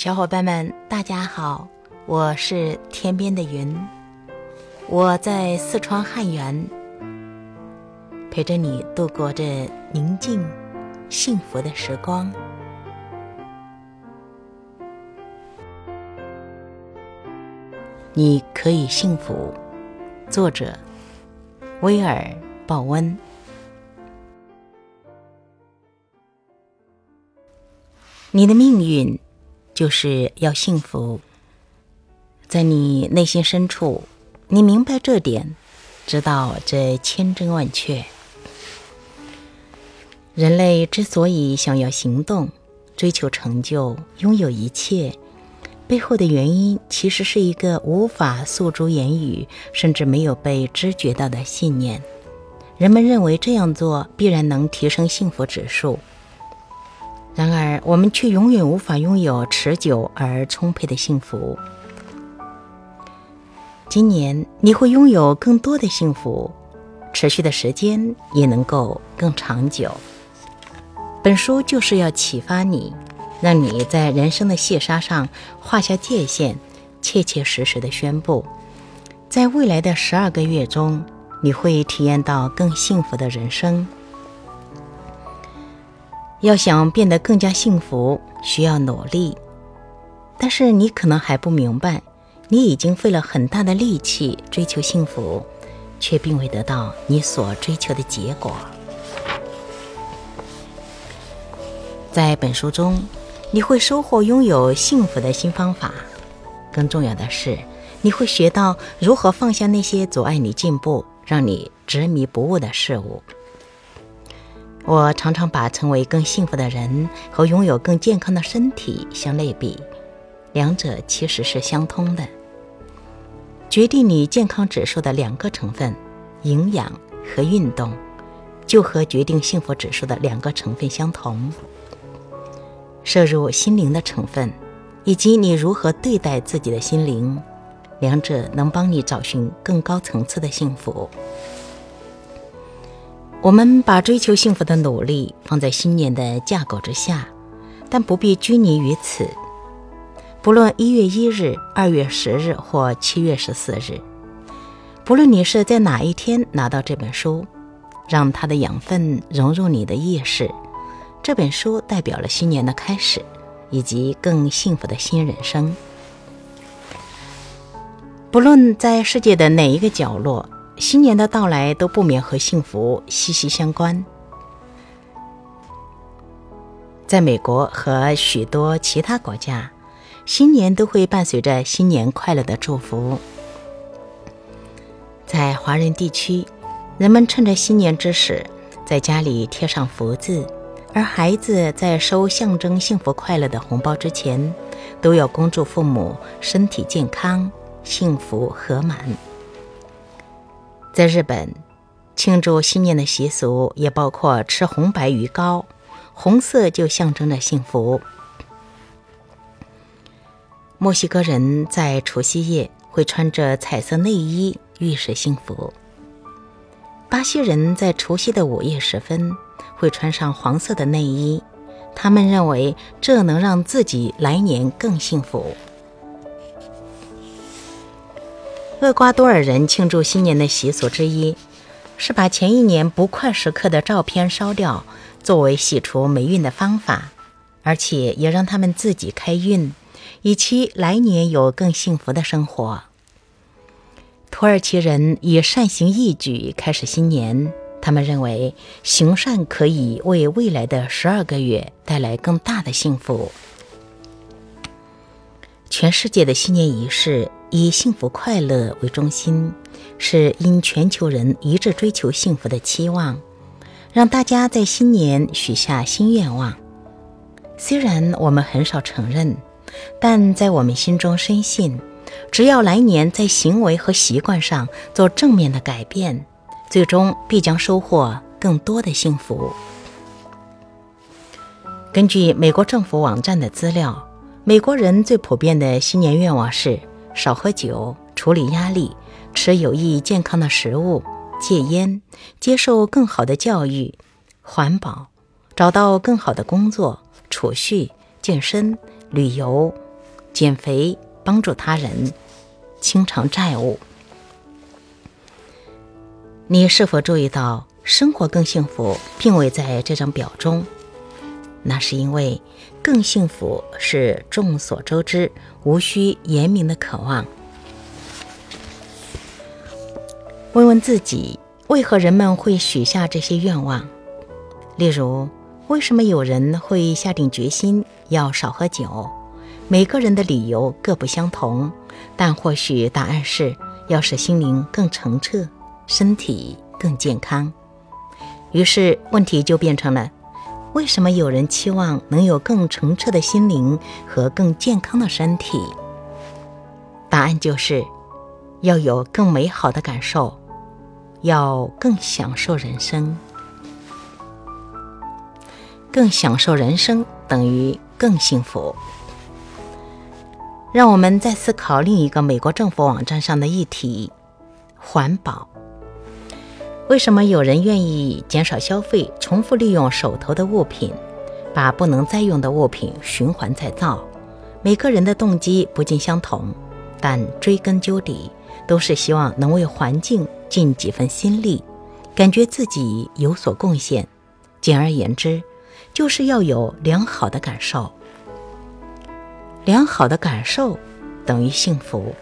小伙伴们，大家好，我是天边的云，我在四川汉源，陪着你度过这宁静、幸福的时光。你可以幸福。作者：威尔·鲍温。你的命运就是要幸福。在你内心深处，你明白这点，知道这千真万确。人类之所以想要行动、追求成就、拥有一切，背后的原因其实是一个无法诉诸言语，甚至没有被知觉到的信念。人们认为这样做必然能提升幸福指数。然而，我们却永远无法拥有持久而充沛的幸福。今年你会拥有更多的幸福，持续的时间也能够更长久。本书就是要启发你，让你在人生的细沙上画下界限，切切实实的宣布，在未来的十二个月中，你会体验到更幸福的人生。要想变得更加幸福，需要努力。但是你可能还不明白，你已经费了很大的力气追求幸福，却并未得到你所追求的结果。在本书中，你会收获拥有幸福的新方法。更重要的是，你会学到如何放下那些阻碍你进步、让你执迷不悟的事物。我常常把成为更幸福的人和拥有更健康的身体相类比，两者其实是相通的。决定你健康指数的两个成分——营养和运动，就和决定幸福指数的两个成分相同。摄入心灵的成分，以及你如何对待自己的心灵，两者能帮你找寻更高层次的幸福。我们把追求幸福的努力放在新年的架构之下，但不必拘泥于此。不论一月一日、二月十日或七月十四日，不论你是在哪一天拿到这本书，让它的养分融入你的意识。这本书代表了新年的开始，以及更幸福的新人生。不论在世界的哪一个角落。新年的到来都不免和幸福息息相关。在美国和许多其他国家，新年都会伴随着“新年快乐”的祝福。在华人地区，人们趁着新年之时，在家里贴上福字，而孩子在收象征幸福快乐的红包之前，都要恭祝父母身体健康、幸福和满。在日本，庆祝新年的习俗也包括吃红白鱼糕，红色就象征着幸福。墨西哥人在除夕夜会穿着彩色内衣，预示幸福。巴西人在除夕的午夜时分会穿上黄色的内衣，他们认为这能让自己来年更幸福。厄瓜多尔人庆祝新年的习俗之一，是把前一年不快时刻的照片烧掉，作为洗除霉运的方法，而且也让他们自己开运，以期来年有更幸福的生活。土耳其人以善行义举开始新年，他们认为行善可以为未来的十二个月带来更大的幸福。全世界的新年仪式。以幸福快乐为中心，是因全球人一致追求幸福的期望，让大家在新年许下新愿望。虽然我们很少承认，但在我们心中深信，只要来年在行为和习惯上做正面的改变，最终必将收获更多的幸福。根据美国政府网站的资料，美国人最普遍的新年愿望是。少喝酒，处理压力，吃有益健康的食物，戒烟，接受更好的教育，环保，找到更好的工作，储蓄，健身，旅游，减肥、帮助他人、清偿债务。你是否注意到，生活更幸福并未在这张表中？那是因为，更幸福是众所周知、无需言明的渴望。问问自己，为何人们会许下这些愿望？例如，为什么有人会下定决心要少喝酒？每个人的理由各不相同，但或许答案是要使心灵更澄澈，身体更健康。于是，问题就变成了：为什么有人期望能有更澄澈的心灵和更健康的身体？答案就是要有更美好的感受。要更享受人生，更享受人生等于更幸福。让我们再思考另一个美国政府网站上的议题：环保。为什么有人愿意减少消费、重复利用手头的物品，把不能再用的物品循环再造？每个人的动机不尽相同，但追根究底，都是希望能为环境。尽几分心力，感觉自己有所贡献。简而言之，就是要有良好的感受。良好的感受等于幸福。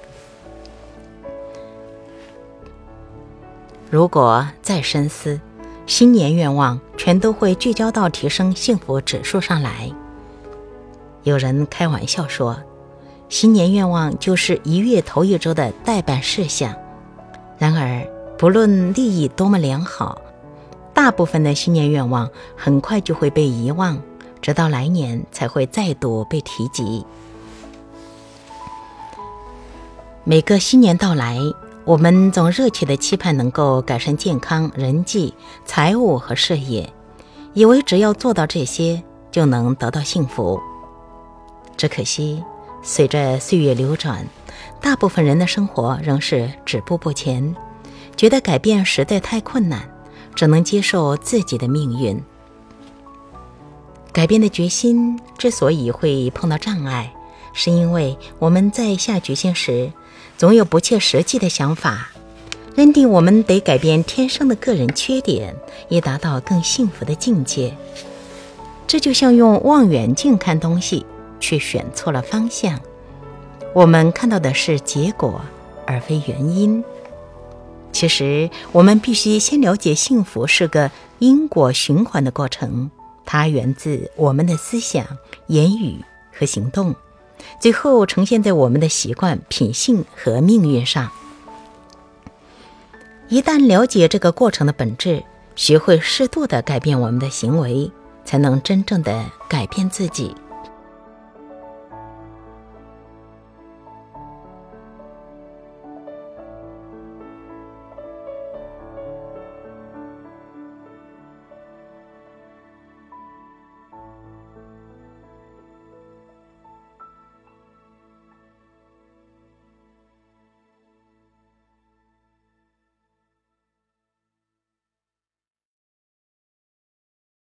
如果再深思，新年愿望全都会聚焦到提升幸福指数上来。有人开玩笑说，新年愿望就是一月头一周的代办事项。然而，不论利益多么良好，大部分的新年愿望很快就会被遗忘，直到来年才会再度被提及。每个新年到来，我们总热切的期盼能够改善健康、人际、财务和事业，以为只要做到这些就能得到幸福。只可惜，随着岁月流转，大部分人的生活仍是止步不前。觉得改变实在太困难，只能接受自己的命运。改变的决心之所以会碰到障碍，是因为我们在下决心时，总有不切实际的想法，认定我们得改变天生的个人缺点，以达到更幸福的境界。这就像用望远镜看东西，却选错了方向。我们看到的是结果，而非原因。其实，我们必须先了解，幸福是个因果循环的过程，它源自我们的思想、言语和行动，最后呈现在我们的习惯、品性和命运上。一旦了解这个过程的本质，学会适度的改变我们的行为，才能真正的改变自己。